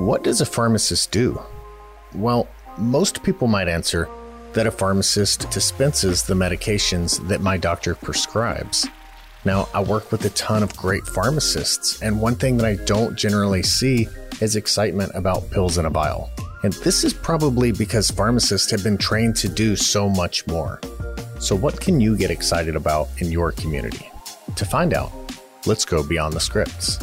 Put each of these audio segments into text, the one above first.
What does a pharmacist do? Well, most people might answer that a pharmacist dispenses the medications that my doctor prescribes. Now, I work with a ton of great pharmacists, and one thing that I don't generally see is excitement about pills in a vial. And this is probably because pharmacists have been trained to do so much more. So, what can you get excited about in your community? To find out, let's go beyond the scripts.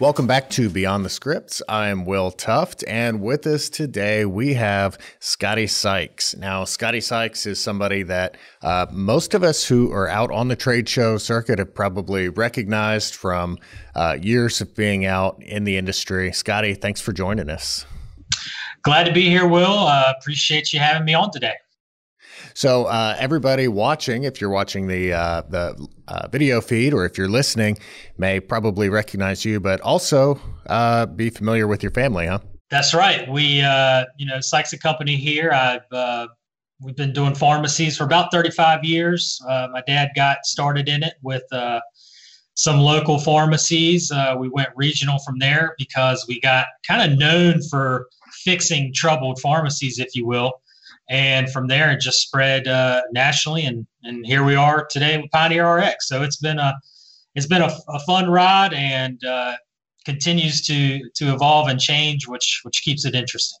Welcome back to Beyond the Scripts. I'm Will Tuft, and with us today we have Scotty Sykes. Now, Scotty Sykes is somebody that uh, most of us who are out on the trade show circuit have probably recognized from uh, years of being out in the industry. Scotty, thanks for joining us. Glad to be here, Will. Uh, appreciate you having me on today. So uh, everybody watching, if you're watching the uh, the uh, video feed or if you're listening, may probably recognize you, but also uh, be familiar with your family, huh? That's right. We, uh, you know, Sykes a company here. I've uh, we've been doing pharmacies for about 35 years. my dad got started in it with some local pharmacies. we went regional from there because we got kind of known for fixing troubled pharmacies, if you will and from there it just spread uh, nationally and and here we are today with pioneer rx so it's been a it's been a, a fun ride and uh, continues to to evolve and change which which keeps it interesting.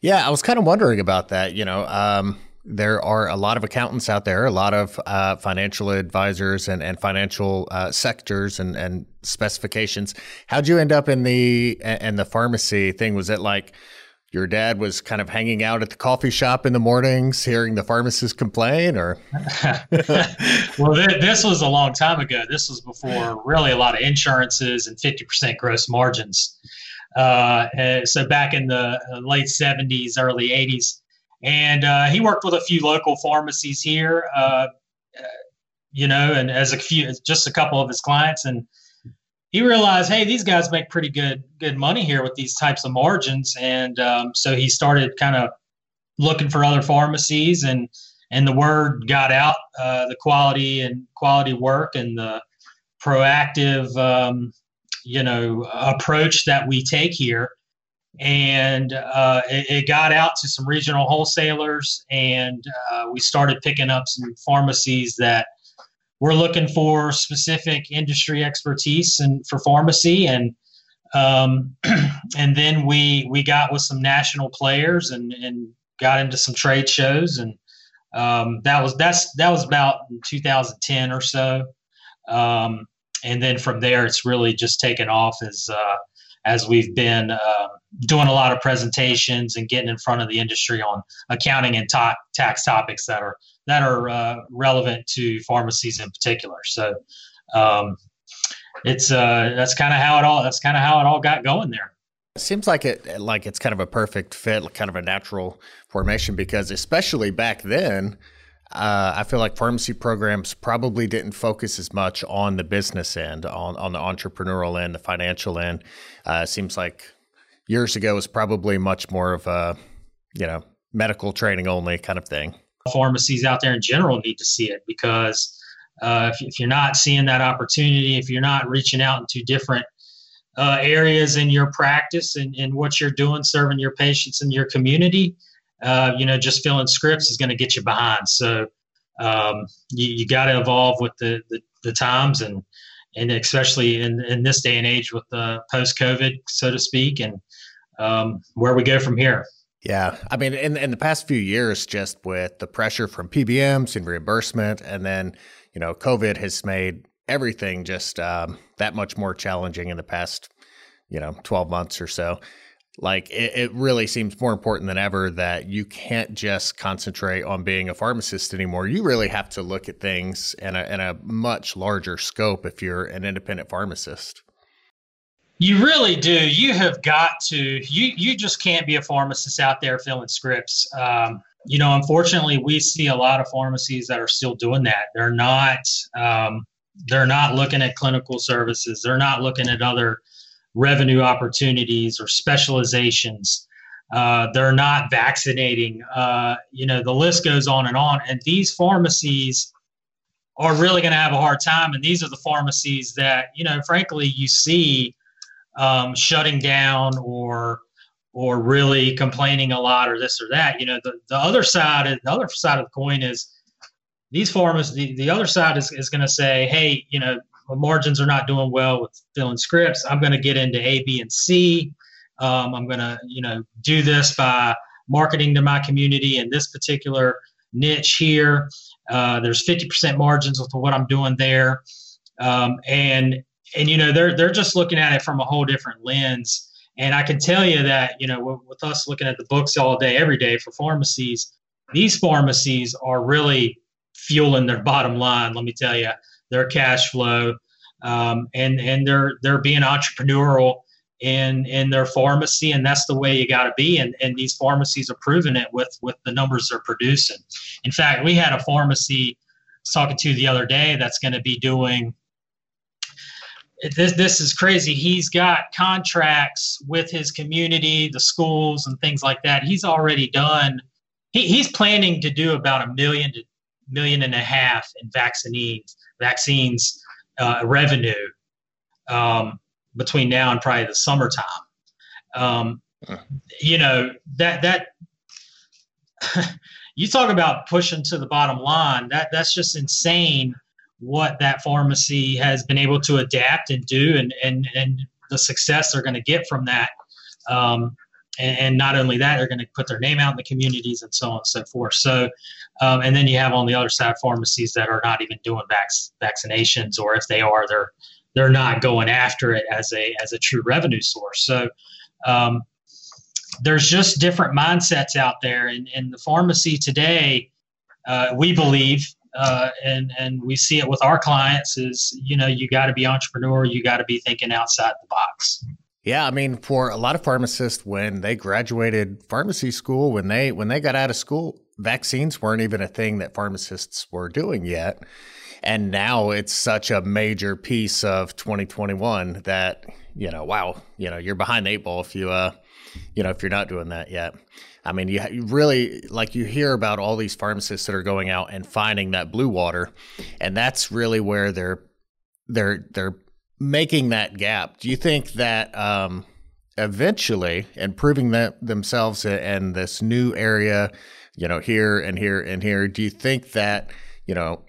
Yeah i was kind of wondering about that you know um, there are a lot of accountants out there a lot of uh, financial advisors and, and financial uh, sectors and, and specifications. How'd you end up in the in the pharmacy thing? Was it like your dad was kind of hanging out at the coffee shop in the mornings, hearing the pharmacist complain, or? well, th- this was a long time ago. This was before really a lot of insurances and 50% gross margins. Uh, so back in the late 70s, early 80s. And uh, he worked with a few local pharmacies here, uh, you know, and as a few, just a couple of his clients. And he realized, hey, these guys make pretty good good money here with these types of margins, and um, so he started kind of looking for other pharmacies, and and the word got out, uh, the quality and quality work and the proactive, um, you know, approach that we take here, and uh, it, it, got out to some regional wholesalers, and uh, we started picking up some pharmacies that we're looking for specific industry expertise and for pharmacy and um, and then we we got with some national players and and got into some trade shows and um, that was that's that was about 2010 or so. Um, and then from there it's really just taken off as uh, as we've been uh, doing a lot of presentations and getting in front of the industry on accounting and ta- tax topics that are that are uh, relevant to pharmacies in particular. So um, it's uh, that's kind of how it all that's kind of how it all got going there. It seems like it like it's kind of a perfect fit, kind of a natural formation because especially back then. Uh, I feel like pharmacy programs probably didn't focus as much on the business end, on, on the entrepreneurial end, the financial end. Uh, seems like years ago was probably much more of a, you know, medical training only kind of thing pharmacies out there in general need to see it because uh, if, if, you're not seeing that opportunity, if you're not reaching out into different uh, areas in your practice and, and what you're doing, serving your patients in your community, uh, you know, just filling scripts is going to get you behind. So um, you, you got to evolve with the, the, the, times and and especially in, in this day and age with the post COVID, so to speak, and um, where we go from here. Yeah. I mean, in, in the past few years, just with the pressure from PBMs and reimbursement, and then, you know, COVID has made everything just um, that much more challenging in the past, you know, 12 months or so. Like, it, it really seems more important than ever that you can't just concentrate on being a pharmacist anymore. You really have to look at things in a, in a much larger scope if you're an independent pharmacist. You really do. You have got to. You you just can't be a pharmacist out there filling scripts. Um, you know, unfortunately, we see a lot of pharmacies that are still doing that. They're not. Um, they're not looking at clinical services. They're not looking at other revenue opportunities or specializations. Uh, they're not vaccinating. Uh, you know, the list goes on and on. And these pharmacies are really going to have a hard time. And these are the pharmacies that, you know, frankly, you see um, shutting down or or really complaining a lot or this or that. You know, the, the other side, is the other side of the coin is these farmers The, the other side is, is going to say, hey, you know, margins are not doing well with filling scripts. I'm going to get into A, B, and C. Um, I'm going to, you know, do this by marketing to my community in this particular niche here. Uh, there's 50% margins with what I'm doing there, um, and and you know they're they're just looking at it from a whole different lens. And I can tell you that you know with, with us looking at the books all day, every day for pharmacies, these pharmacies are really fueling their bottom line. Let me tell you, their cash flow, um, and and they're they're being entrepreneurial in in their pharmacy and that's the way you got to be and and these pharmacies are proving it with with the numbers they're producing in fact we had a pharmacy I was talking to the other day that's going to be doing this this is crazy he's got contracts with his community the schools and things like that he's already done he, he's planning to do about a million to million and a half in vaccines vaccines uh, revenue um, between now and probably the summertime. Um, you know that that you talk about pushing to the bottom line. That that's just insane. What that pharmacy has been able to adapt and do, and and and the success they're going to get from that. Um, and, and, not only that, they're going to put their name out in the communities and so on and so forth. So, um, and then you have on the other side pharmacies that are not even doing vac- vaccinations, or if they are, they're they're not going after it as a as a true revenue source. So um, there's just different mindsets out there, and in the pharmacy today, uh, we believe. Uh, and and we see it with our clients is you know you got to be entrepreneur you got to be thinking outside the box yeah, I mean, for a lot of pharmacists, when they graduated pharmacy school, when they when they got out of school, vaccines weren't even a thing that pharmacists were doing yet. And now it's such a major piece of 2021 that, you know, wow, you know, you're behind eight ball if you, uh, you know, if you're not doing that yet. I mean, you, you really like you hear about all these pharmacists that are going out and finding that blue water, and that's really where they're they're they're making that gap. Do you think that um, eventually, improving that themselves in this new area, you know, here and here and here, do you think that you know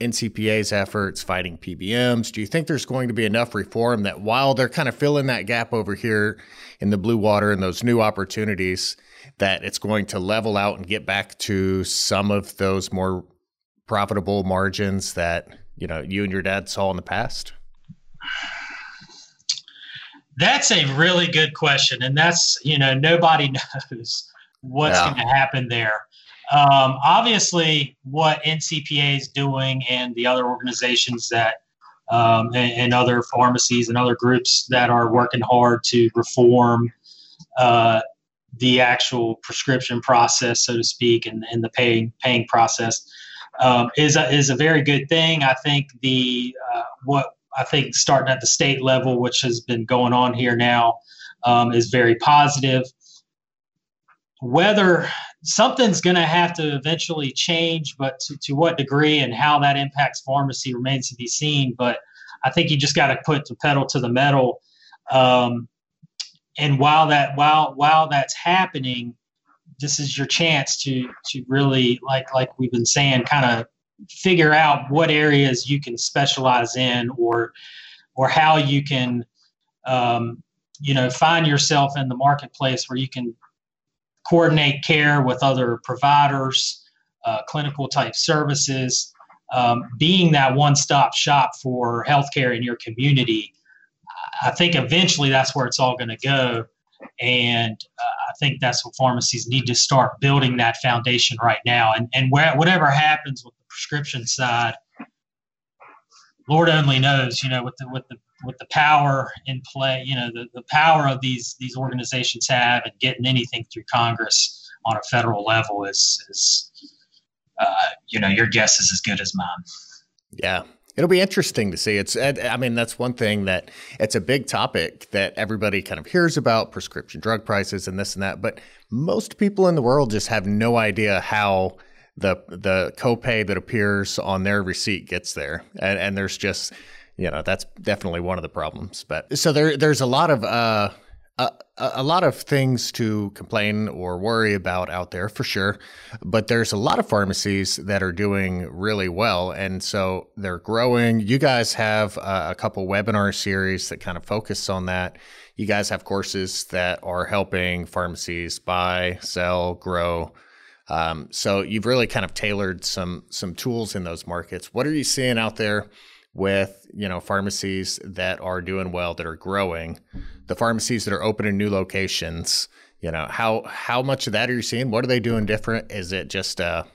NCPA's efforts fighting PBMs? Do you think there's going to be enough reform that while they're kind of filling that gap over here in the blue water and those new opportunities, that it's going to level out and get back to some of those more profitable margins that you know you and your dad saw in the past? That's a really good question, and that's you know nobody knows what's yeah. going to happen there. Um, obviously, what NCPA is doing and the other organizations that um, and, and, other pharmacies and other groups that are working hard to reform uh, the actual prescription process, so to speak, and, and the paying paying process um, is a, is a very good thing. I think the uh, what I think starting at the state level, which has been going on here now, um, is very positive. Whether something's going to have to eventually change, but to, to what degree and how that impacts pharmacy remains to be seen. But I think you just got to put the pedal to the metal. Um, and while that while while that's happening, this is your chance to to really like like we've been saying, kind of figure out what areas you can specialize in, or or how you can um, you know find yourself in the marketplace where you can coordinate care with other providers, uh, clinical type services, um, being that one stop shop for healthcare in your community. I think eventually that's where it's all going to go. And uh, I think that's what pharmacies need to start building that foundation right now. And, and where, whatever happens with the prescription side, Lord only knows, you know, with the, with the with the power in play, you know, the, the power of these these organizations have and getting anything through Congress on a federal level is is uh, you know your guess is as good as mine. Yeah. It'll be interesting to see. It's, I mean, that's one thing that it's a big topic that everybody kind of hears about prescription drug prices and this and that. But most people in the world just have no idea how the the copay that appears on their receipt gets there, and, and there's just you know that's definitely one of the problems. But so there there's a lot of uh, a, a lot of things to complain or worry about out there for sure, but there's a lot of pharmacies that are doing really well, and so they're growing. You guys have a couple webinar series that kind of focus on that. You guys have courses that are helping pharmacies buy, sell, grow. Um, so you've really kind of tailored some some tools in those markets. What are you seeing out there with you know pharmacies that are doing well, that are growing? The pharmacies that are opening new locations, you know, how how much of that are you seeing? What are they doing different? Is it just a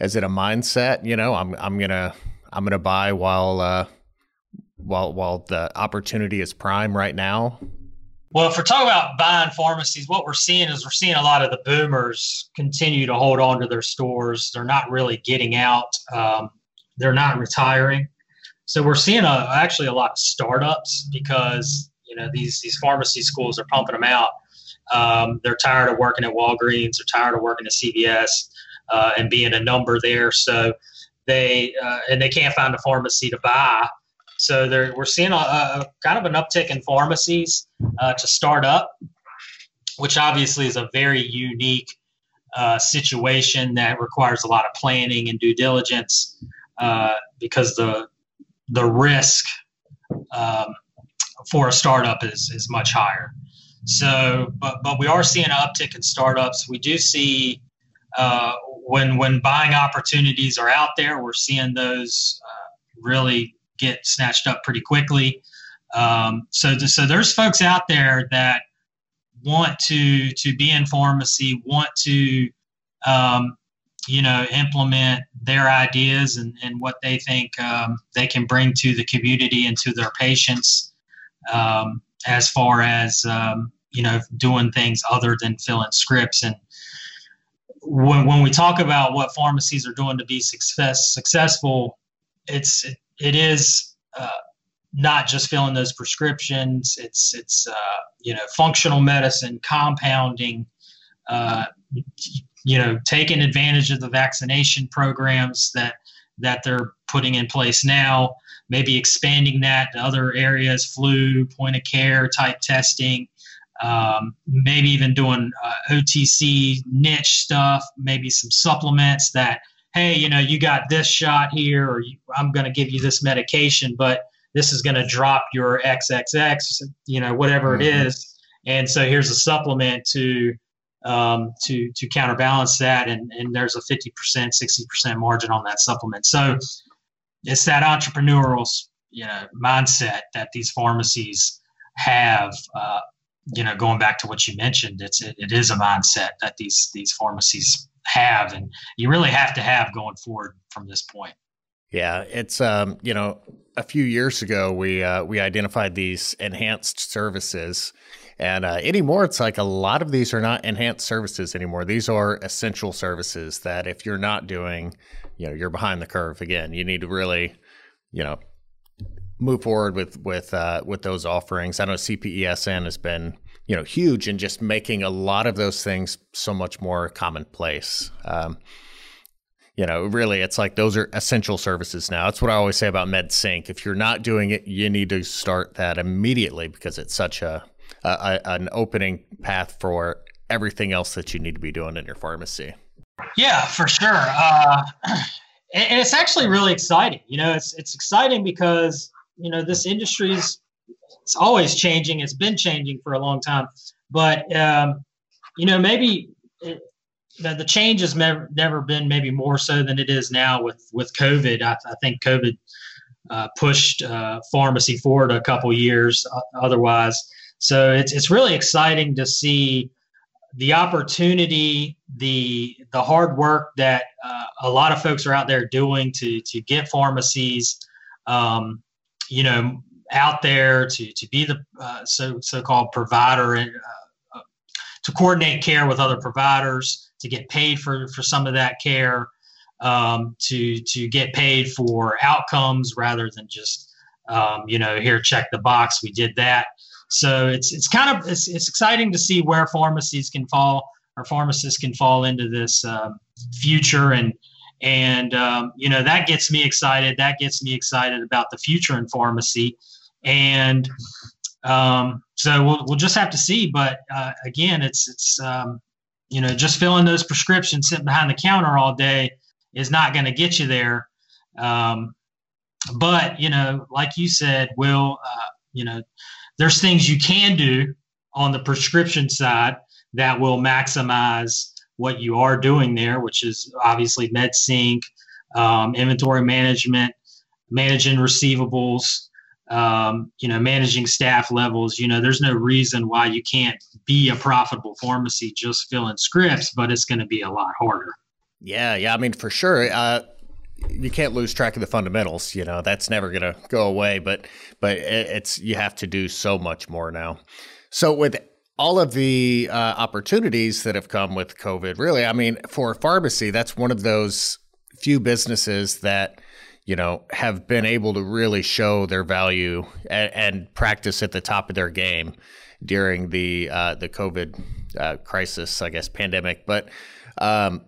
is it a mindset? You know, I'm I'm gonna I'm gonna buy while uh, while while the opportunity is prime right now. Well, if we're talking about buying pharmacies, what we're seeing is we're seeing a lot of the boomers continue to hold on to their stores. They're not really getting out. Um, they're not retiring. So we're seeing a, actually a lot of startups because you know, these these pharmacy schools are pumping them out. Um, they're tired of working at Walgreens. They're tired of working at CVS uh, and being a number there. So they uh, and they can't find a pharmacy to buy. So we're seeing a, a, kind of an uptick in pharmacies uh, to start up, which obviously is a very unique uh, situation that requires a lot of planning and due diligence uh, because the the risk um, for a startup is, is much higher. So, but, but we are seeing an uptick in startups. We do see uh, when when buying opportunities are out there, we're seeing those uh, really get snatched up pretty quickly. Um, so, so there's folks out there that want to to be in pharmacy, want to um, you know implement their ideas and, and what they think um, they can bring to the community and to their patients um, as far as um, you know doing things other than filling scripts. And when, when we talk about what pharmacies are doing to be success successful it's it, it is uh, not just filling those prescriptions. It's it's uh, you know functional medicine compounding uh, you know taking advantage of the vaccination programs that that they're putting in place now maybe expanding that to other areas, flu, point of care type testing, um, maybe even doing uh, OTC niche stuff, maybe some supplements that, hey, you know, you got this shot here, or you, I'm going to give you this medication, but this is going to drop your XXX, you know, whatever mm-hmm. it is. And so here's a supplement to um, to to counterbalance that, and, and there's a 50%, 60% margin on that supplement. So it's that entrepreneurial you know mindset that these pharmacies have uh, you know going back to what you mentioned it's it, it is a mindset that these these pharmacies have and you really have to have going forward from this point. Yeah it's um you know a few years ago we uh, we identified these enhanced services and uh, anymore it's like a lot of these are not enhanced services anymore. These are essential services that if you're not doing you know you're behind the curve again. You need to really, you know, move forward with with uh, with those offerings. I know CPESN has been you know huge in just making a lot of those things so much more commonplace. Um, you know, really, it's like those are essential services now. That's what I always say about MedSync. If you're not doing it, you need to start that immediately because it's such a, a an opening path for everything else that you need to be doing in your pharmacy. Yeah, for sure. Uh, and it's actually really exciting. You know, it's it's exciting because you know this industry is it's always changing. It's been changing for a long time, but um, you know maybe it, the, the change has never never been maybe more so than it is now with with COVID. I, I think COVID uh, pushed uh, pharmacy forward a couple years otherwise. So it's it's really exciting to see the opportunity, the the hard work that uh, a lot of folks are out there doing to to get pharmacies, um, you know, out there to to be the uh, so so called provider and uh, uh, to coordinate care with other providers, to get paid for for some of that care, um, to to get paid for outcomes rather than just um, you know here check the box we did that. So it's it's kind of it's, it's exciting to see where pharmacies can fall or pharmacists can fall into this uh, future and And, um, you know, that gets me excited. That gets me excited about the future in pharmacy. And um, so we'll, we'll just have to see. But uh, again, it's, it's um, you know, just filling those prescriptions sitting behind the counter all day is not going to get you there. Um, but, you know, like you said, Will, uh, you know, there's things you can do on the prescription side that will maximize what you are doing there, which is obviously MedSync, um, inventory management, managing receivables, um, you know, managing staff levels. You know, there's no reason why you can't be a profitable pharmacy just filling scripts, but it's going to be a lot harder. Yeah, yeah. I mean, for sure. Uh, you can't lose track of the fundamentals. You know, that's never to go away. But but it's you have to do so much more now. So with all of the uh, opportunities that have come with COVID, really, I mean, for pharmacy, that's one of those few businesses that you know have been able to really show their value and, and practice at the top of their game during the uh, the COVID uh, crisis, I guess, pandemic. But um,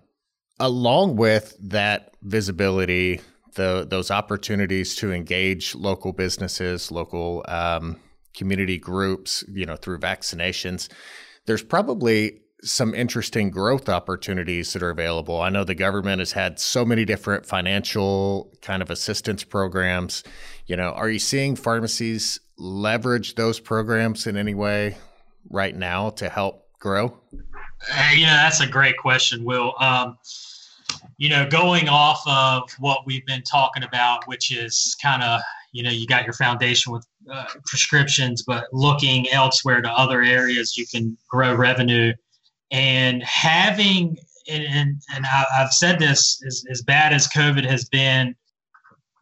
along with that visibility, the those opportunities to engage local businesses, local um, community groups, you know, through vaccinations, there's probably some interesting growth opportunities that are available. I know the government has had so many different financial kind of assistance programs. You know, are you seeing pharmacies leverage those programs in any way right now to help grow? You know, that's a great question, Will. Um, you know, going off of what we've been talking about, which is kind of, you know, you got your foundation with uh, prescriptions, but looking elsewhere to other areas you can grow revenue. And having and, and, and I've said this as, as bad as COVID has been,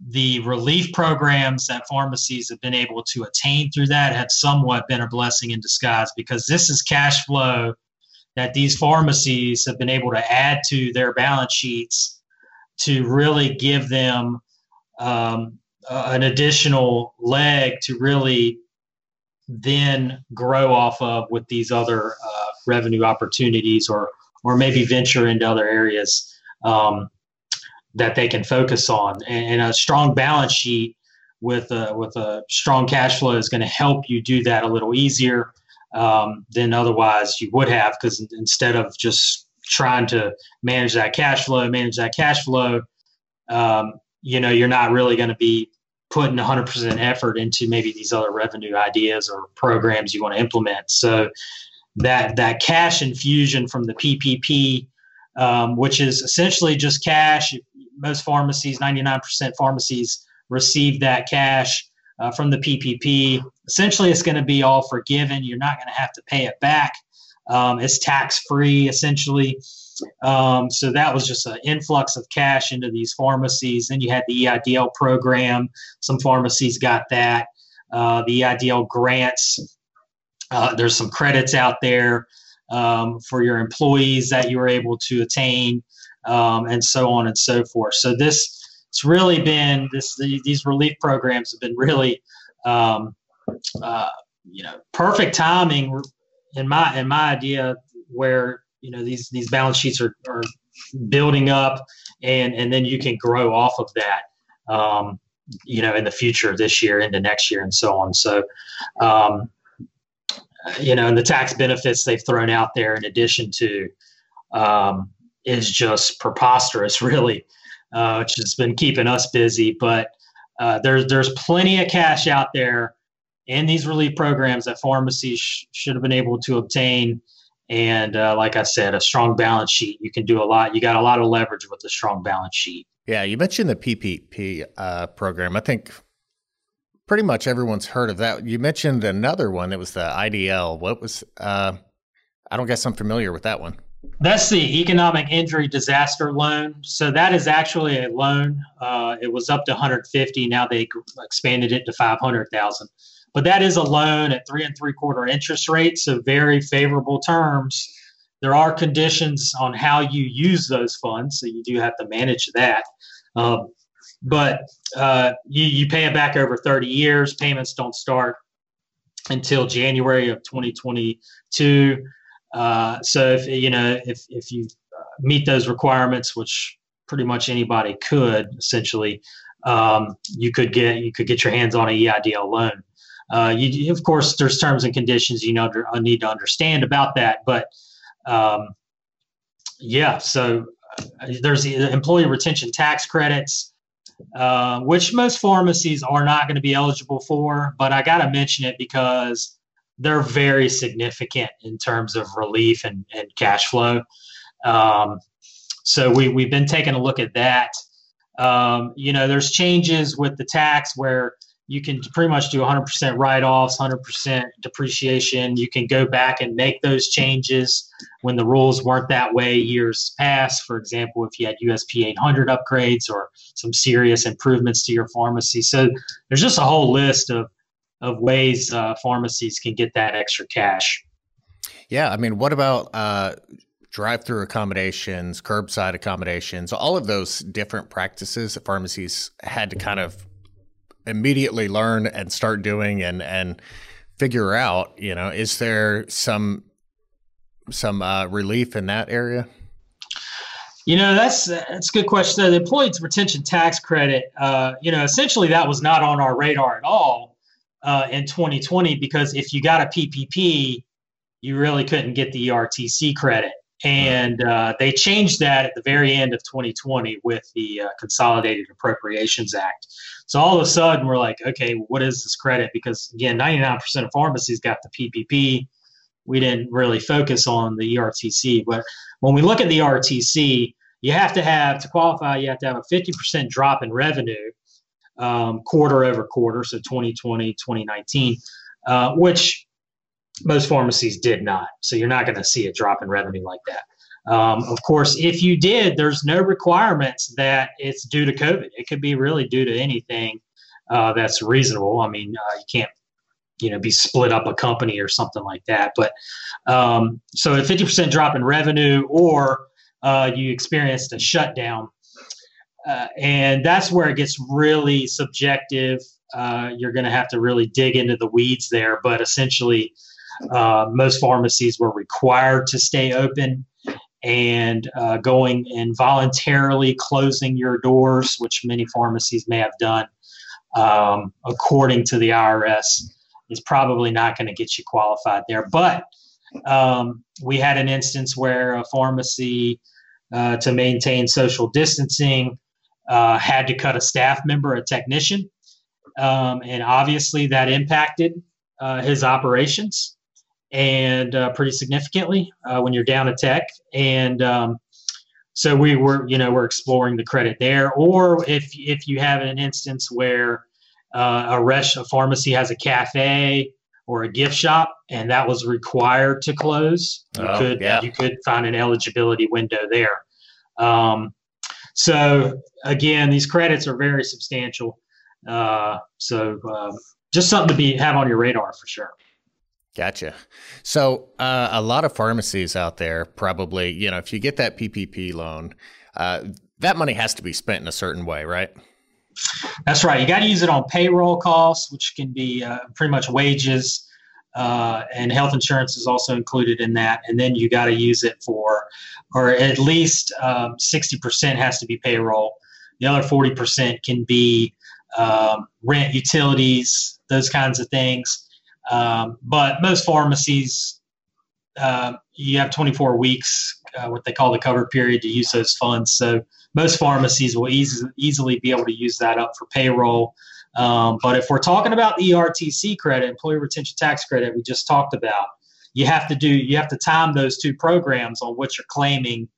the relief programs that pharmacies have been able to attain through that have somewhat been a blessing in disguise because this is cash flow that these pharmacies have been able to add to their balance sheets to really give them um, uh, an additional leg to really then grow off of with these other uh, revenue opportunities or or maybe venture into other areas um, that they can focus on. And, and, a strong balance sheet with a with a strong cash flow is going to help you do that a little easier um, than otherwise you would have because instead of just trying to manage that cash flow manage that cash flow um, you know you're not really going to be putting 100% effort into maybe these other revenue ideas or programs you want to implement. So that that cash infusion from the ppp um, which is essentially just cash most pharmacies 99% pharmacies receive that cash uh, from the ppp essentially it's going to be all forgiven you're not going to have to pay it back um, it's tax free essentially um, so that was just an influx of cash into these pharmacies. Then you had the EIDL program. Some pharmacies got that. Uh, the EIDL grants. Uh, there's some credits out there um, for your employees that you were able to attain, um, and so on and so forth. So this it's really been this the, these relief programs have been really um, uh, you know perfect timing in my in my idea where you know these these balance sheets are, are building up and and then you can grow off of that um, you know in the future this year into next year and so on. So um, you know and the tax benefits they've thrown out there in addition to um, is just preposterous really uh, which has been keeping us busy. But uh, there's there's plenty of cash out there in these relief programs that pharmacies sh- should have been able to obtain and uh, like I said, a strong balance sheet. You can do a lot. You got a lot of leverage with a strong balance sheet. Yeah, you mentioned the PPP uh, program. I think pretty much everyone's heard of that. You mentioned another one. that was the IDL. What was? Uh, I don't guess I'm familiar with that one. That's the economic injury disaster loan. So that is actually a loan. Uh, it was up to 150. Now they expanded it to 500,000 but that is a loan at three and three quarter interest rate, so very favorable terms. There are conditions on how you use those funds, so you do have to manage that. Um, but uh, you, you pay it back over 30 years. Payments don't start until January of 2022. Uh, so if you know if if you uh, meet those requirements, which pretty much anybody could essentially. Um, you could get you could get your hands on a EIDL loan. Uh, you, of course, there's terms and conditions you uh, need to understand about that, but um, yeah. So uh, there's the employee retention tax credits, uh, which most pharmacies are not going to be eligible for. But I got to mention it because they're very significant in terms of relief and, and cash flow. Um, so we we've been taking a look at that. Um, you know, there's changes with the tax where you can pretty much do 100% write-offs 100% depreciation. You can go back and make those changes when the rules weren't that way years past. For example if you had usp 800 upgrades or some serious improvements to your pharmacy. So there's just a whole list of, of ways uh, pharmacies can get that extra cash. Yeah i mean what about uh, drive-through accommodations curbside accommodations all of those different practices that pharmacies had to kind of immediately learn and start doing and and figure out you know is there some some uh, relief in that area? You know that's that's a good question. The employee retention tax credit uh, you know essentially that was not on our radar at all uh, in 2020 because if you got a ppp you really couldn't get the ertc credit and uh, they changed that at the very end of 2020 with the uh, Consolidated Appropriations Act. So all of a sudden, we're like, okay, what is this credit? Because again, 99% of pharmacies got the PPP. We didn't really focus on the ERTC. But when we look at the ERTC, you have to have, to qualify, you have to have a 50% drop in revenue um, quarter over quarter, so 2020, 2019, uh, which most pharmacies did not. So you're not going to see a drop in revenue like that. Um, of course, if you did, there's no requirements that it's due to COVID. It could be really due to anything uh, that's reasonable. I mean, uh, you can't, you know, be split up a company or something like that. But um, so a 50% drop in revenue, or uh, you experienced a shutdown, uh, and that's where it gets really subjective. Uh, you're going to have to really dig into the weeds there, but essentially uh, most pharmacies were required to stay open and uh, going and voluntarily closing your doors, which many pharmacies may have done, um, according to the IRS, is probably not going to get you qualified there. But um, we had an instance where a pharmacy, uh, to maintain social distancing, uh, had to cut a staff member, a technician. Um, and obviously that impacted uh, his operations and uh, pretty significantly uh, when you're down a tech. And um, so we were, you know, we're exploring the credit there. Or if if you have an instance where uh, a rest, a pharmacy has a cafe or a gift shop, and that was required to close, you oh, could yeah. you could find an eligibility window there. Um, so again, these credits are very substantial. Uh, so um, just something to be have on your radar for sure. Gotcha. So uh, a lot of pharmacies out there probably, you know, if you get that PPP loan, uh, that money has to be spent in a certain way, right? That's right. You got to use it on payroll costs, which can be uh, pretty much wages, uh, and health insurance is also included in that. And then you got to use it for, or at least um, sixty percent has to be payroll. The other forty percent can be um, rent, utilities, those kinds of things. Um, but most pharmacies, uh, you have 24 weeks, uh, what they call the cover period, to use those funds. So most pharmacies will easily be able to use that up for payroll. Um, but if we're talking about the ERTC credit, employee retention tax credit, we just talked about, you have to do you have to time those two programs on what you're claiming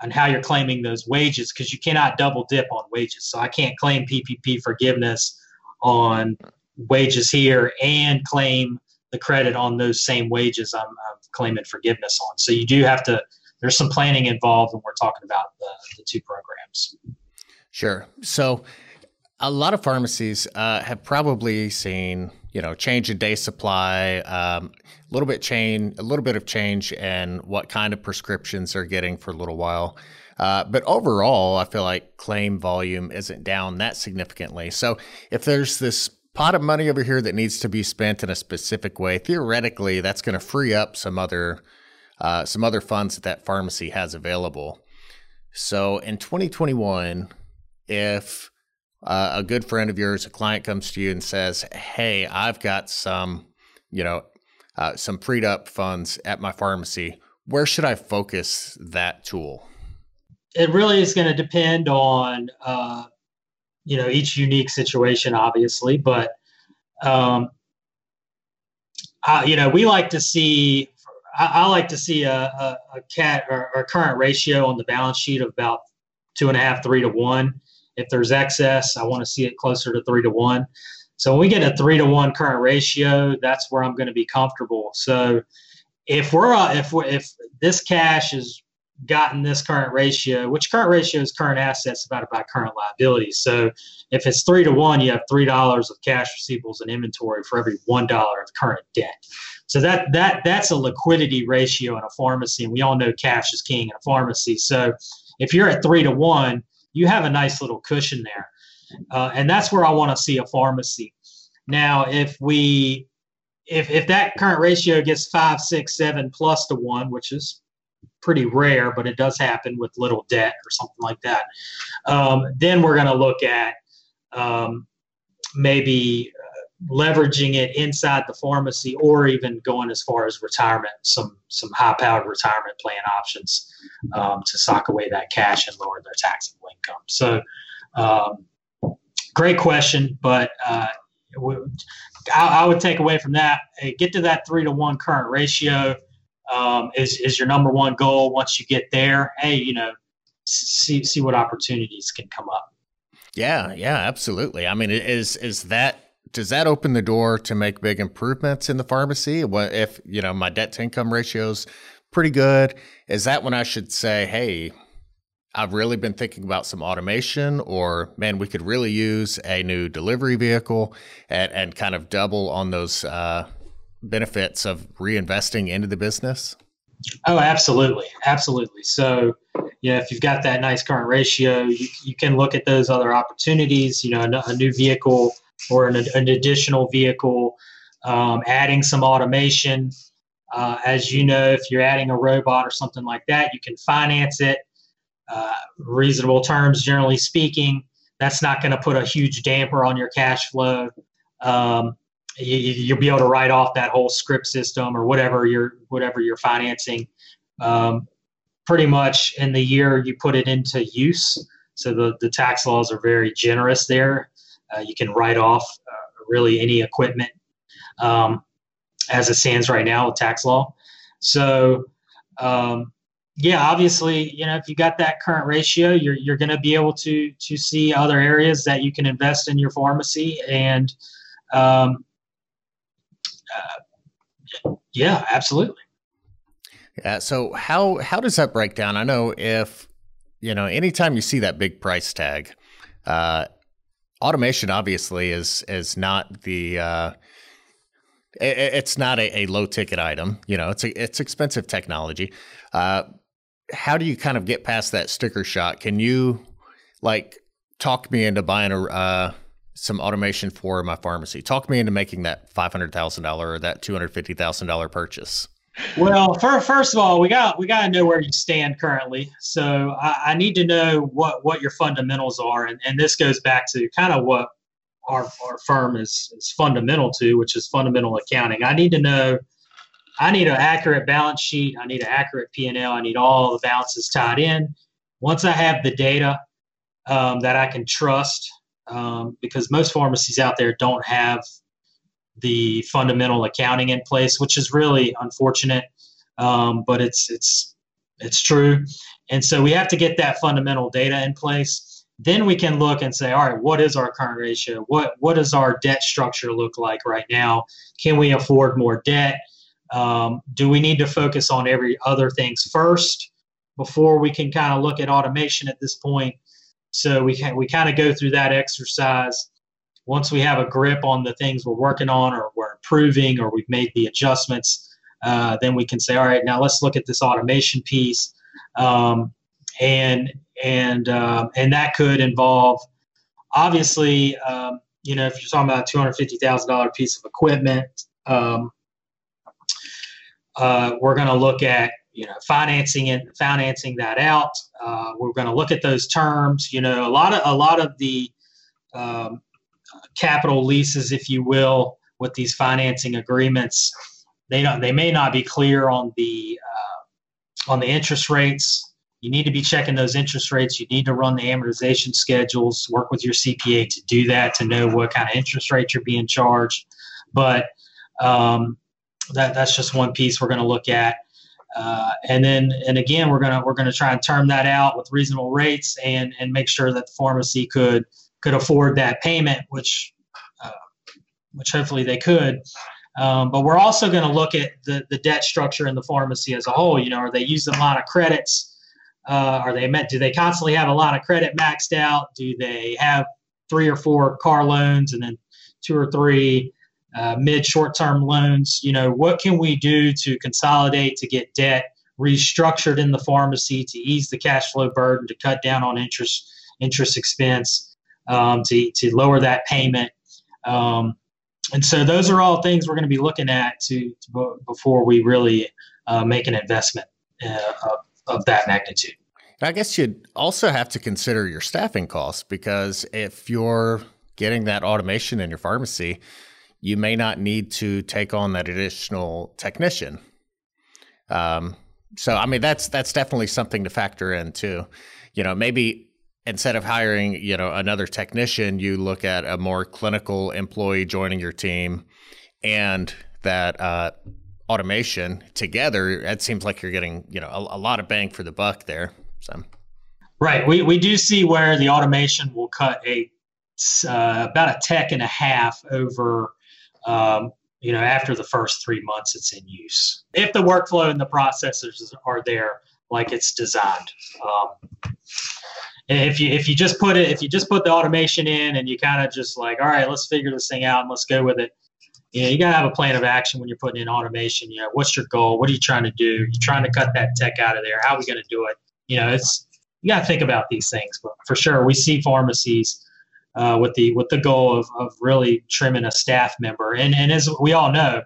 and how you're claiming those wages because you cannot double dip on wages. So I can't claim PPP forgiveness on wages here and claim the credit on those same wages I'm, I'm, claiming forgiveness on. So you do have to, there's some planning involved when we're talking about the, the two programs. Sure. So a lot of pharmacies uh, have probably seen, you know, change in day supply, um, a little bit change, a little bit of change in what kind of prescriptions they're getting for a little while. Uh, but overall, I feel like claim volume isn't down that significantly. So if there's this pot of money over here that needs to be spent in a specific way. Theoretically, that's going to free up some other uh, some other funds that that pharmacy has available. So in 2021, if uh, a good friend of yours, a client comes to you and says, "Hey, I've got some, you know, uh, some freed up funds at my pharmacy. Where should I focus that tool?" It really is going to depend on, uh, you know, each unique situation, obviously. But, um, I, you know, we like to see. I, I like to see a, a, a cat or, or current ratio on the balance sheet of about two and a half, three to one if there's excess, I want to see it closer to three to one. So when we get a three to one current ratio, that's where I'm going to be comfortable. So if we're uh, if we're, if this cash has gotten this current ratio, which current ratio is current assets divided by current liabilities. So if it's three to one, you have three dollars of cash receivables and inventory for every one dollar of current debt. So that that that's a liquidity ratio in a pharmacy, and we all know cash is king in a pharmacy. So if you're at three to one, you have a nice little cushion there. Uh, and that's where I want to see a pharmacy. Now, if we if if that current ratio gets five, six, seven plus to one, which is pretty rare, but it does happen with little debt or something like that, um, then we're going to look at um, maybe uh, leveraging it inside the pharmacy or even going as far as retirement, some some high powered retirement plan options um, to sock away that cash and lower their taxable income. So, um, great question, but uh, I, would take away from that get to that three to one current ratio um, is is your number one goal. Once you get there, hey, you know, see see what opportunities can come up. Yeah, yeah, absolutely. I mean, is is that does that open the door to make big improvements in the pharmacy? What if you know my debt to income ratios pretty good? Is that when I should say, hey, I've really been thinking about some automation, or man, we could really use a new delivery vehicle and, and kind of double on those uh, benefits of reinvesting into the business? Oh, absolutely. Absolutely. So, yeah, if you've got that nice current ratio, you, you can look at those other opportunities, you know, a, a new vehicle or an, an additional vehicle, um, adding some automation. Uh, as you know, if you're adding a robot or something like that, you can finance it uh, reasonable terms, generally speaking. That's not going to put a huge damper on your cash flow. Um, you, will be able to write off that whole script system or whatever you're whatever you're financing. Um, pretty much in the year you put it into use. So the, the tax laws are very generous there. Uh, you can write off uh, really any equipment um, as it stands right now with tax law. So um, yeah, obviously, you know, if you got that current ratio, you're you're going to be able to to see other areas that you can invest in your pharmacy, and um, yeah, absolutely. Yeah. So how how does that break down? I know if you know anytime you see that big price tag, uh, automation obviously is is not the uh, it, it's not a, a, low ticket item. You know, it's a, it's expensive technology. Uh, how do you kind of get past that sticker shock? Can you like talk me into buying a uh, some automation for my pharmacy. Talk me into making that five hundred thousand dollar or that two hundred fifty thousand dollar purchase. Well, for, first of all, we got we got to know where you stand currently. So I, I, need to know what what your fundamentals are, and, and this goes back to kind of what our, our firm is is fundamental to, which is fundamental accounting. I need to know. I need an accurate balance sheet. I need an accurate P and L. I need all the balances tied in. Once I have the data um, that I can trust, um, because most pharmacies out there don't have the fundamental accounting in place, which is really unfortunate. Um, but it's it's it's true, and so we have to get that fundamental data in place. Then we can look and say, all right, what is our current ratio? What what does our debt structure look like right now? Can we afford more debt? Um, do we need to focus on every other things first before we can kind of look at automation at this point? So we can, we kind of go through that exercise. Once we have a grip on the things we're working on, or we're improving, or we've made the adjustments, uh, then we can say, all right, now let's look at this automation piece, um, and and um, and that could involve, obviously, um, you know, if you're talking about a two hundred fifty thousand dollar piece of equipment, um, uh, we're going to look at you know, financing it, financing that out. Uh, we're going to look at those terms. You know, a lot of a lot of the um, capital leases, if you will, with these financing agreements, they don't they may not be clear on the uh, on the interest rates. You need to be checking those interest rates. You need to run the amortization schedules. Work with your CPA to do that to know what kind of interest rate you're being charged. But um, that that's just one piece we're going to look at. Uh, and then and again we're gonna we're gonna try and term that out with reasonable rates and and make sure that the pharmacy could could afford that payment, which uh, which hopefully they could. Um, but we're also going to look at the, the debt structure in the pharmacy as a whole. You know, are they using a lot of credits? Uh, are they met? Do they constantly have a lot of credit maxed out? Do they have three or four car loans and then two or three uh, mid short term loans? You know, what can we do to consolidate to get debt restructured in the pharmacy to ease the cash flow burden, to cut down on interest interest expense, um, to to lower that payment? Um, and so those are all things we're going to be looking at to, to before we really uh, make an investment uh, of, of that magnitude. I guess you'd also have to consider your staffing costs because if you're getting that automation in your pharmacy, you may not need to take on that additional technician. Um, so, I mean, that's that's definitely something to factor in too. You know, maybe instead of hiring, you know, another technician, you look at a more clinical employee joining your team, and that uh, automation together. It seems like you're getting, you know, a, a lot of bang for the buck there. So. Right. We, we do see where the automation will cut a uh, about a tech and a half over um, you know after the first three months it's in use. If the workflow and the processors are there like it's designed. Um, if you if you just put it if you just put the automation in and you kind of just like all right let's figure this thing out and let's go with it you know you got to have a plan of action when you're putting in automation. You know what's your goal? What are you trying to do? You're trying to cut that tech out of there? How are we going to do it? You know it's you got to think about these things but for sure we see pharmacies uh, with the with the goal of, of really trimming a staff member. And and as we all know,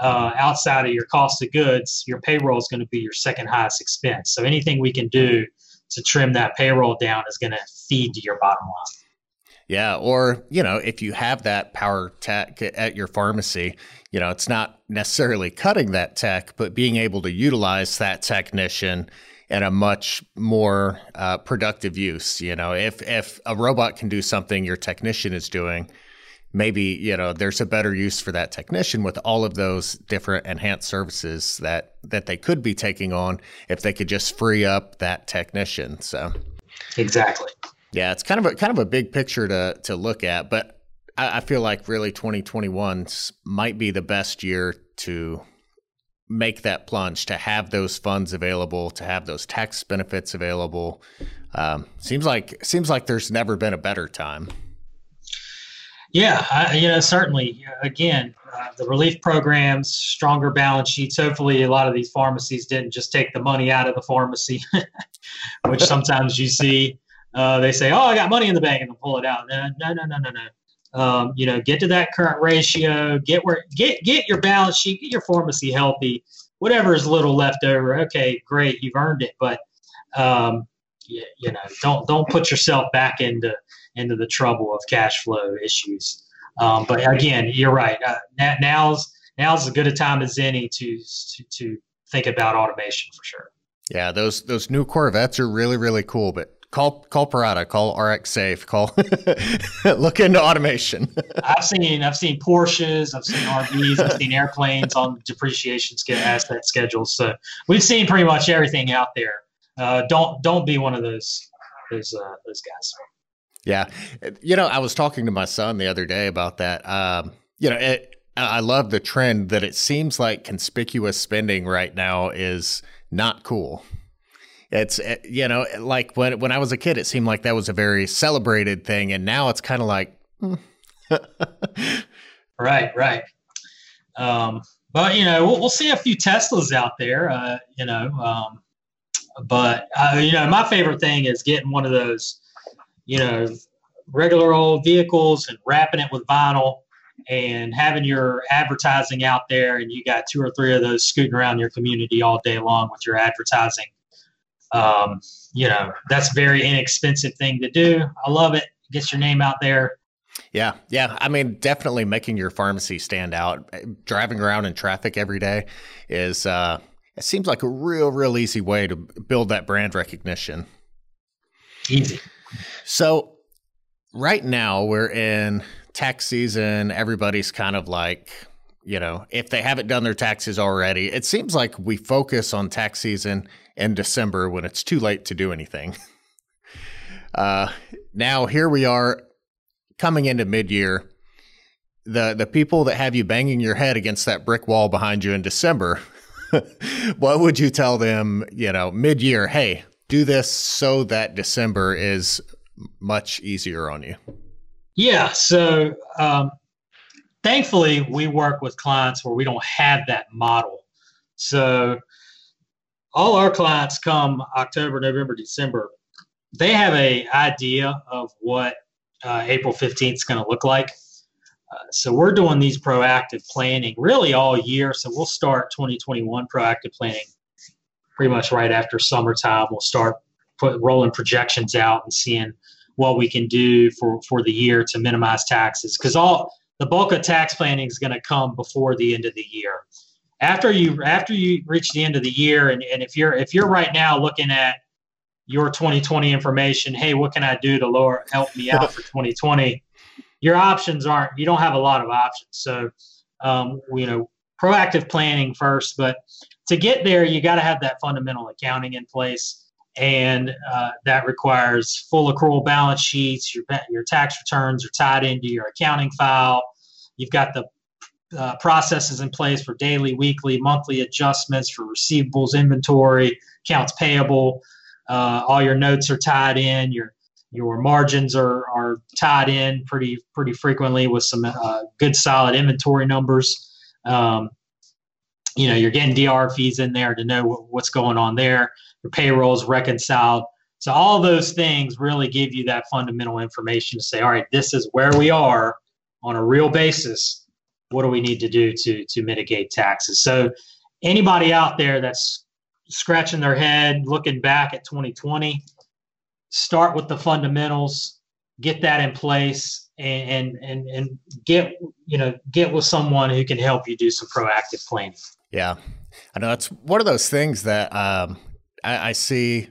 uh, outside of your cost of goods, your payroll is going to be your second highest expense. So anything we can do to trim that payroll down is going to feed to your bottom line. Yeah, or you know, if you have that power tech at your pharmacy, you know, it's not necessarily cutting that tech, but being able to utilize that technician and a much more uh, productive use. You know, if if a robot can do something your technician is doing, maybe you know there's a better use for that technician with all of those different enhanced services that that they could be taking on if they could just free up that technician. So, exactly. Yeah, it's kind of a kind of a big picture to to look at, but I, I feel like really 2021 might be the best year to make that plunge to have those funds available to have those tax benefits available. Um, seems like seems like there's never been a better time. Yeah I, you know certainly again uh, the relief programs stronger balance sheets hopefully a lot of these pharmacies didn't just take the money out of the pharmacy which sometimes you see uh, they say oh i got money in the bank and they'll pull it out. No no no no no um, you know, get to that current ratio, get where get get your balance sheet, get your pharmacy healthy. Whatever is little left over, okay, great, you've earned it. But um, you, you know, don't don't put yourself back into into the trouble of cash flow issues. Um, but again, you're right. Uh, now's now's as good a time as any to, to to think about automation for sure. Yeah, those those new Corvettes are really really cool, but call call Parata, call RxSafe, call look into automation. I've seen I've seen Porsches, I've seen RVs, I've seen airplanes on depreciation asset schedules. So we've seen pretty much everything out there. Uh, don't don't be one of those those uh, those guys. Yeah, you know, I was talking to my son the other day about that. Um, you know, it, I love the trend that it seems like conspicuous spending right now is not cool. It's eh, you know like when when I was a kid, it seemed like that was a very celebrated thing, and now it's kind of like. Hmm. right, right. Um, but you know, we'll, we'll, see a few Teslas out there. Uh, you know, um, but uh, you know, my favorite thing is getting one of those, you know, regular old vehicles and wrapping it with vinyl and having your advertising out there and you got two or three of those scooting around your community all day long with your advertising um, you know that's very inexpensive thing to do. I love it. Gets your name out there. Yeah yeah. I mean definitely making your pharmacy stand out. Driving around in traffic every day is uh it seems like a real real easy way to build that brand recognition. Easy. So right now we're in tax season, everybody's kind of like, you know, if they haven't done their taxes already, it seems like we focus on tax season in December when it's too late to do anything. Uh, now here we are coming into mid-year. The the people that have you banging your head against that brick wall behind you in December, what would you tell them, you know, mid-year, hey, do this so that December is much easier on you? Yeah. So um, thankfully, we work with clients where we don't have that model. So all our clients come October, November, December. They have a idea of what uh, April 15th is going to look like. Uh, so we're doing these proactive planning really all year. So we'll start 2021 proactive planning pretty much right after summertime. We'll start put, rolling projections out and seeing what we can do for for the year to minimize taxes because all the bulk of tax planning is going to come before the end of the year after you after you reach the end of the year and, and if you're if you're right now looking at your 2020 information hey what can i do to lower help me out for 2020 your options aren't you don't have a lot of options so um, you know proactive planning first but to get there you got to have that fundamental accounting in place and uh, that requires full accrual balance sheets. Your your tax returns are tied into your accounting file. You've got the uh, processes in place for daily, weekly, monthly adjustments for receivables, inventory, accounts payable. Uh, all your notes are tied in. Your your margins are, are tied in pretty pretty frequently with some uh, good solid inventory numbers. Um, you know, you're getting DIR fees in there to know what's going on there your payrolls reconciled. So all those things really give you that fundamental information to say, all right, this is where we are on a real basis. What do we need to do to to mitigate taxes? So anybody out there that's scratching their head, looking back at 2020, start with the fundamentals, get that in place, and and and get you know get with someone who can help you do some proactive planning. Yeah, I know that's one of those things that um, I, I see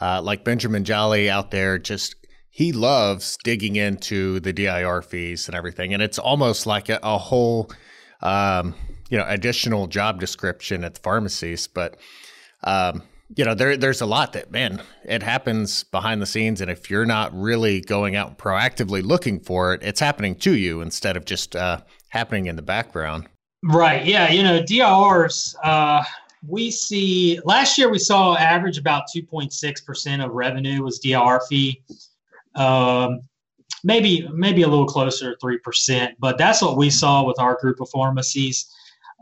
uh, like Benjamin Jolley out there just he loves digging into the DIR fees and everything, and it's almost like a, a whole um, you know additional job description at the pharmacies. But um, you know there there's a lot that man it happens behind the scenes, and if you're not really going out proactively looking for it, it's happening to you instead of just uh, happening in the background. Right. Yeah. You know, DIRs. Uh, we see last year we saw average about 2.6% of revenue was DIR fee. Um, maybe maybe a little closer to 3%, but that's what we saw with our group of pharmacies.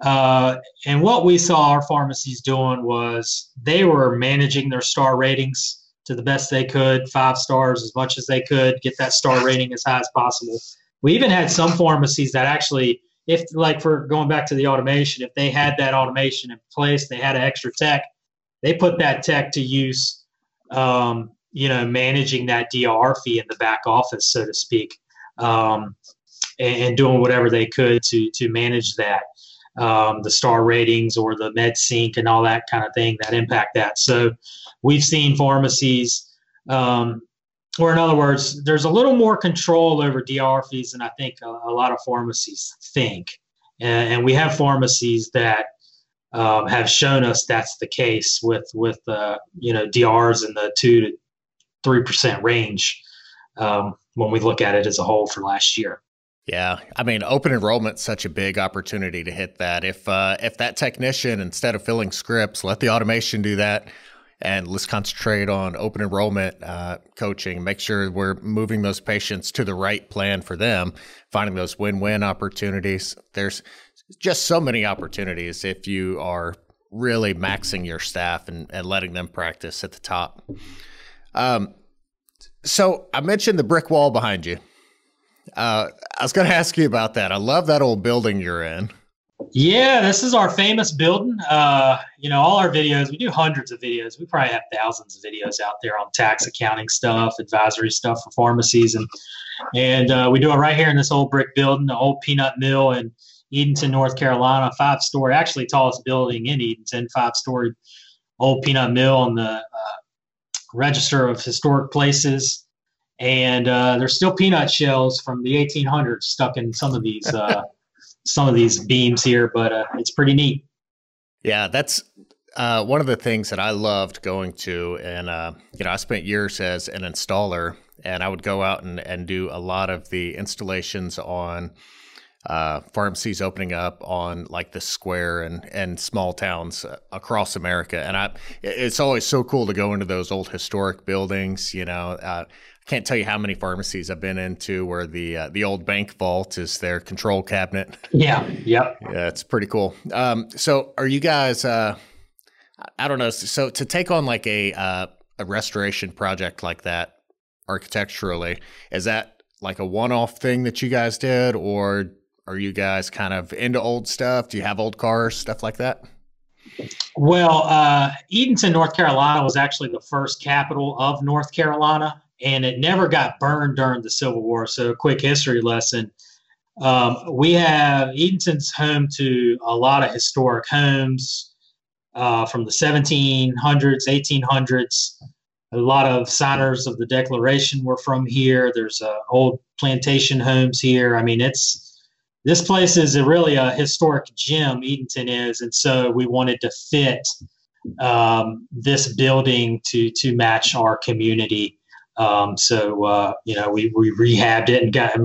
Uh, and what we saw our pharmacies doing was they were managing their star ratings to the best they could, five stars as much as they could, get that star rating as high as possible. We even had some pharmacies that actually if like for going back to the automation, if they had that automation in place, they had an extra tech, they put that tech to use, um, you know, managing that DIR fee in the back office, so to speak, um, and, and, doing whatever they could to to manage that, um, the star ratings or the med sync and all that kind of thing that impact that. So we've seen pharmacies um, or in other words, there's a little more control over DIR fees than I think a, a lot of pharmacies think. And, and, we have pharmacies that um, have shown us that's the case with with uh, you know DIRs in the two to three percent range um, when we look at it as a whole for last year. Yeah, I mean, open enrollment's such a big opportunity to hit that. If uh, if that technician instead of filling scripts, let the automation do that and let's concentrate on open enrollment uh, coaching. Make sure we're moving those patients to the right plan for them, finding those win-win opportunities. There's just so many opportunities if you are really maxing your staff and, and letting them practice at the top. Um, so I mentioned the brick wall behind you. Uh, I was going to ask you about that. I love that old building you're in. Yeah, this is our famous building. Uh, you know, all our videos, we do hundreds of videos. We probably have thousands of videos out there on tax accounting stuff, advisory stuff for pharmacies. And, and uh, we do it right here in this old brick building, the old peanut mill in Edenton, North Carolina, five story, actually tallest building in Edenton, five story old peanut mill on the uh, register of historic places. And uh, there's still peanut shells from the 1800s stuck in some of these uh, some of these beams here, but uh, it's pretty neat. Yeah, that's uh, one of the things that I loved going to, and uh, you know, I spent years as an installer, and I would go out and, and do a lot of the installations on uh, pharmacies opening up on like the square and and small towns across America, and I it's always so cool to go into those old historic buildings. You know, uh, can't tell you how many pharmacies I've been into where the uh, the old bank vault is their control cabinet. Yeah, yep. Yeah, it's pretty cool. Um, so, are you guys? Uh, I don't know. So, to take on like a uh, a restoration project like that architecturally, is that like a one off thing that you guys did, or are you guys kind of into old stuff? Do you have old cars, stuff like that? Well, uh, Edenton, North Carolina was actually the first capital of North Carolina and it never got burned during the Civil War. So, quick history lesson. Um, we have Edenton's home to a lot of historic homes uh, from the 1700s, 1800s. A lot of signers of the Declaration were from here. There's uh, old plantation homes here. I mean, it's this place is a really a historic gem. Edenton is, and so we wanted to fit um, this building to to match our community. Um, so uh, you know, we, we rehabbed it and got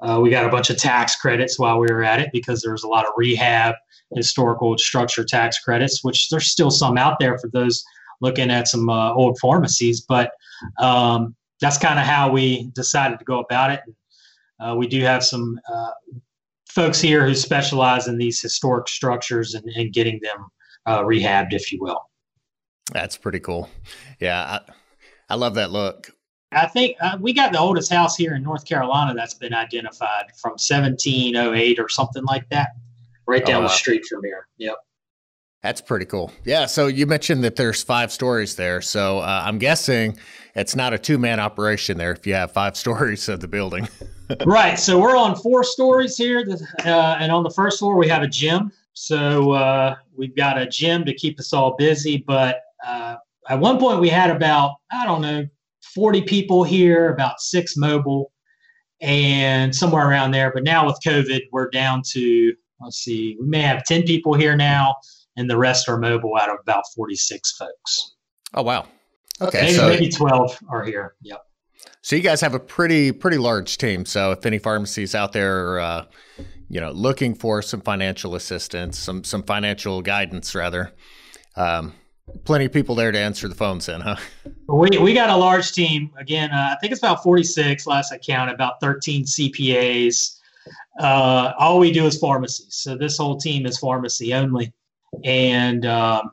uh, we got a bunch of tax credits while we were at it because there was a lot of rehab historical structure tax credits, which there's still some out there for those looking at some uh, old pharmacies. But um, that's kind of how we decided to go about it. Uh, we do have some uh, folks here who specialize in these historic structures and, and getting them uh, rehabbed, if you will. That's pretty cool. Yeah. I- I love that look. I think uh, we got the oldest house here in North Carolina that's been identified from 1708 or something like that, right down oh, wow. the street from here. Yep. That's pretty cool. Yeah. So you mentioned that there's five stories there. So uh, I'm guessing it's not a two man operation there if you have five stories of the building. right. So we're on four stories here. Uh, and on the first floor, we have a gym. So uh, we've got a gym to keep us all busy. But uh, at one point we had about I don't know 40 people here, about six mobile, and somewhere around there. But now with COVID, we're down to let's see, we may have 10 people here now, and the rest are mobile out of about 46 folks. Oh wow. Okay, maybe, so maybe 12 are here. Yep. So you guys have a pretty pretty large team. So if any pharmacies out there, are, uh, you know, looking for some financial assistance, some some financial guidance, rather, um, plenty of people there to answer the phones in, huh? We, we got a large team. Again, uh, I think it's about 46 last I counted, about 13 CPAs. Uh, all we do is pharmacies. So this whole team is pharmacy only. And um,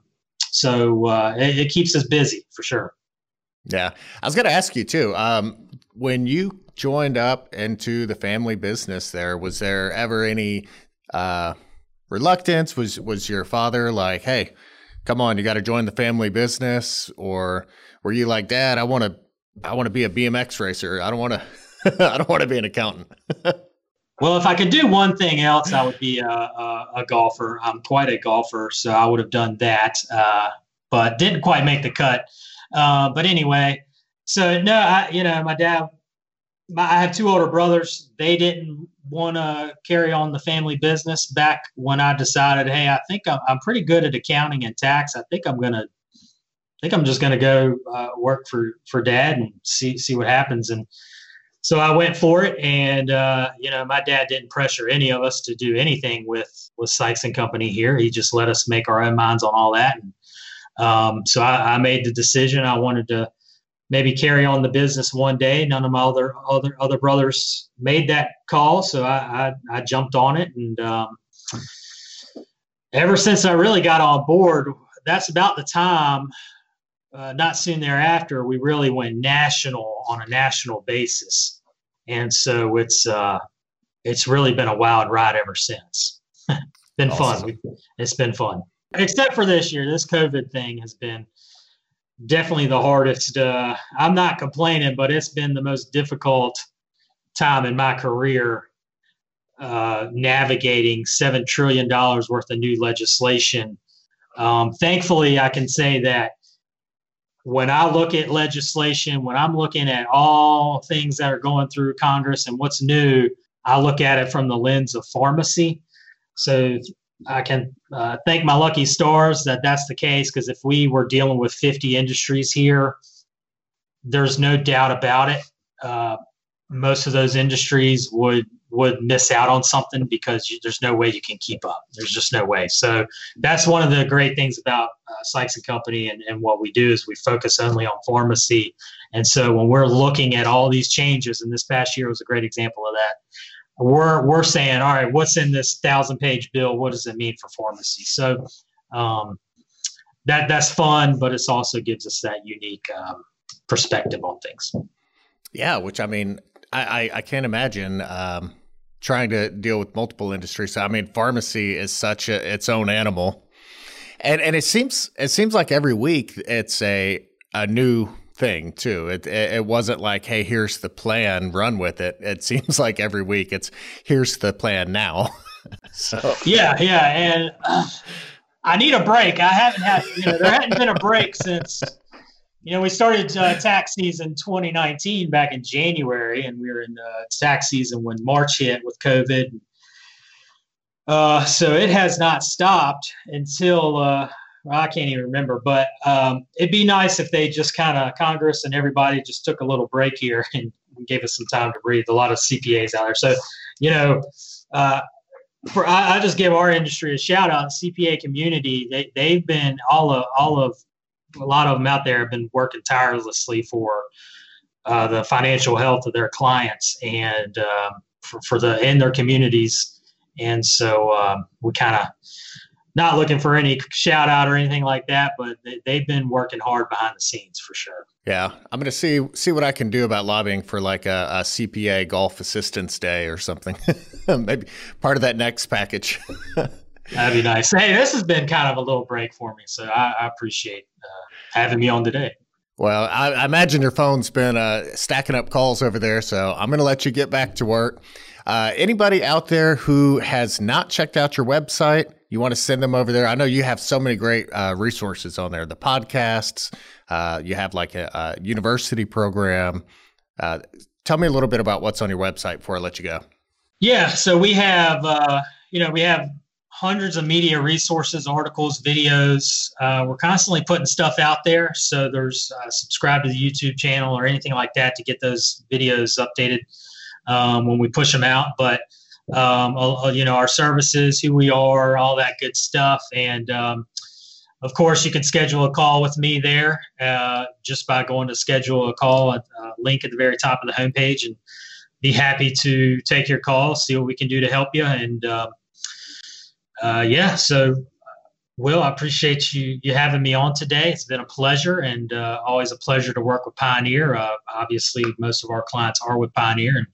so uh, it, it, keeps us busy for sure. Yeah. I was going to ask you too. Um, when you joined up into the family business there, was there ever any uh, reluctance? Was, was your father like, hey, come on, you got to join the family business? Or were you like, Dad, I want to, I want to be a BMX racer. I don't want to, I don't want to be an accountant. well, if I could do one thing else, I would be a, a, a, golfer. I'm quite a golfer, so I would have done that, uh, but didn't quite make the cut. Uh, but anyway, so no, I, you know, my dad, my, I have two older brothers. They didn't want to carry on the family business back when I decided, hey, I think I'm, I'm pretty good at accounting and tax. I think I'm gonna, I think I'm just gonna go uh, work for for dad and see see what happens. And so I went for it. And uh, you know, my dad didn't pressure any of us to do anything with with Sykes and Company here. He just let us make our own minds on all that. And um, so I, I made the decision. I wanted to maybe carry on the business one day. None of my other other other brothers made that call, so I I, I jumped on it, and um, ever since I really got on board, that's about the time. Uh, not soon thereafter, we really went national on a national basis. and so it's uh, it's really been a wild ride ever since. been awesome. fun. It's been fun, except for this year. This COVID thing has been definitely the hardest. Uh, I'm not complaining, but it's been the most difficult time in my career uh, navigating seven trillion dollars worth of new legislation. Um, thankfully, I can say that when I look at legislation, when I'm looking at all things that are going through Congress and what's new, I look at it from the lens of pharmacy. So I can uh, thank my lucky stars that that's the case because if we were dealing with 50 industries here, there's no doubt about it. Uh, most of those industries would would miss out on something because you, there's no way you can keep up. There's just no way. So that's one of the great things about uh, Sykes and Company and, and what we do is we focus only on pharmacy. And so when we're looking at all these changes, and this past year was a great example of that, we're we're saying, all right, what's in this thousand page bill? What does it mean for pharmacy? So um, that that's fun, but it also gives us that unique um, perspective on things. Yeah, which I mean, I I, can't imagine. Um, trying to deal with multiple industries. So, I mean, pharmacy is such a, its own animal, and and it seems it seems like every week it's a a new thing too. It it wasn't like, hey, here's the plan, run with it. It seems like every week it's here's the plan now. so yeah, yeah, and uh, I need a break. I haven't had you know there hadn't been a break since you know we started uh, tax season 2019 back in January, and we were in uh, tax season when March hit with COVID. Uh, so it has not stopped until uh, I can't even remember, but um, it'd be nice if they just kind of Congress and everybody just took a little break here and gave us some time to breathe. A lot of CPAs out there, so you know, uh, for I, I, just give our industry a shout out. CPA community, they they've been all of all of a lot of them out there have been working tirelessly for uh, the financial health of their clients and um, for, for the in their communities. And so um, we kind of not looking for any shout out or anything like that, but they, have been working hard behind the scenes for sure. Yeah, I'm going to see see what I can do about lobbying for like a, a CPA Golf Assistance Day or something. Maybe part of that next package. That'd be nice. Hey, this has been kind of a little break for me, so I, I appreciate uh, having me on today. Well, I, I imagine your phone's been uh, stacking up calls over there, so I'm going to let you get back to work. Uh, anybody out there who has not checked out your website, you want to send them over there. I know you have so many great uh, resources on there. The podcasts, uh, you have like a, a university program. Uh, tell me a little bit about what's on your website before I let you go. Yeah, so we have uh, you know we have hundreds of media resources, articles, videos. Uh, we're constantly putting stuff out there. So there's uh, subscribe to the YouTube channel or anything like that to get those videos updated um, when we push them out. But um, you know, our services, who we are, all that good stuff. And um, of course, you can schedule a call with me there uh, just by going to schedule a call at uh, link at the very top of the homepage and be happy to take your call, see what we can do to help you. And uh, uh yeah, so Will, I appreciate you you having me on today. It's been a pleasure and uh, always a pleasure to work with Pioneer. Uh, obviously, most of our clients are with Pioneer, and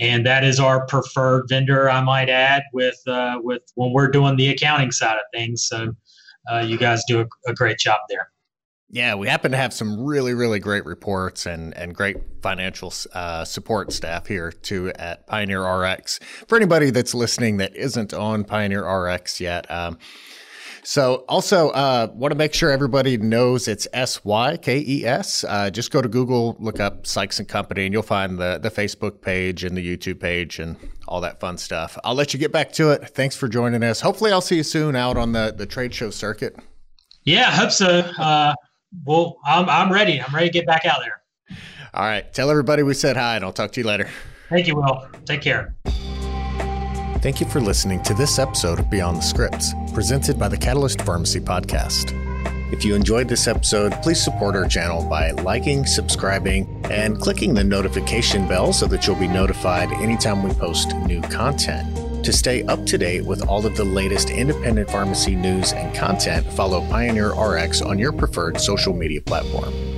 and that is our preferred vendor. I might add with uh, with when we're doing the accounting side of things. So uh, you guys do a, a, great job there. Yeah, we happen to have some really really great reports and and great financial uh, support staff here too at PioneerRx. For anybody that's listening that isn't on PioneerRx yet. Um, so also uh, want to make sure everybody knows it's S Y K E S. Uh, just go to Google, look up Sykes and Company, and you'll find the the Facebook page and the YouTube page and all that fun stuff. I'll let you get back to it. Thanks for joining us. Hopefully, I'll see you soon out on the the trade show circuit. Yeah, I hope so. Uh, well, I'm I'm ready. I'm ready to get back out there. All right. Tell everybody we said hi, and I'll talk to you later. Thank you, Will. Take care. Thank you for listening to this episode of Beyond the Scripts, presented by the Catalyst Pharmacy Podcast. If you enjoyed this episode, please support our channel by liking, subscribing, and clicking the notification bell so that you'll be notified anytime we post new content. To stay up to date with all of the latest independent pharmacy news and content, follow PioneerRx on your preferred social media platform.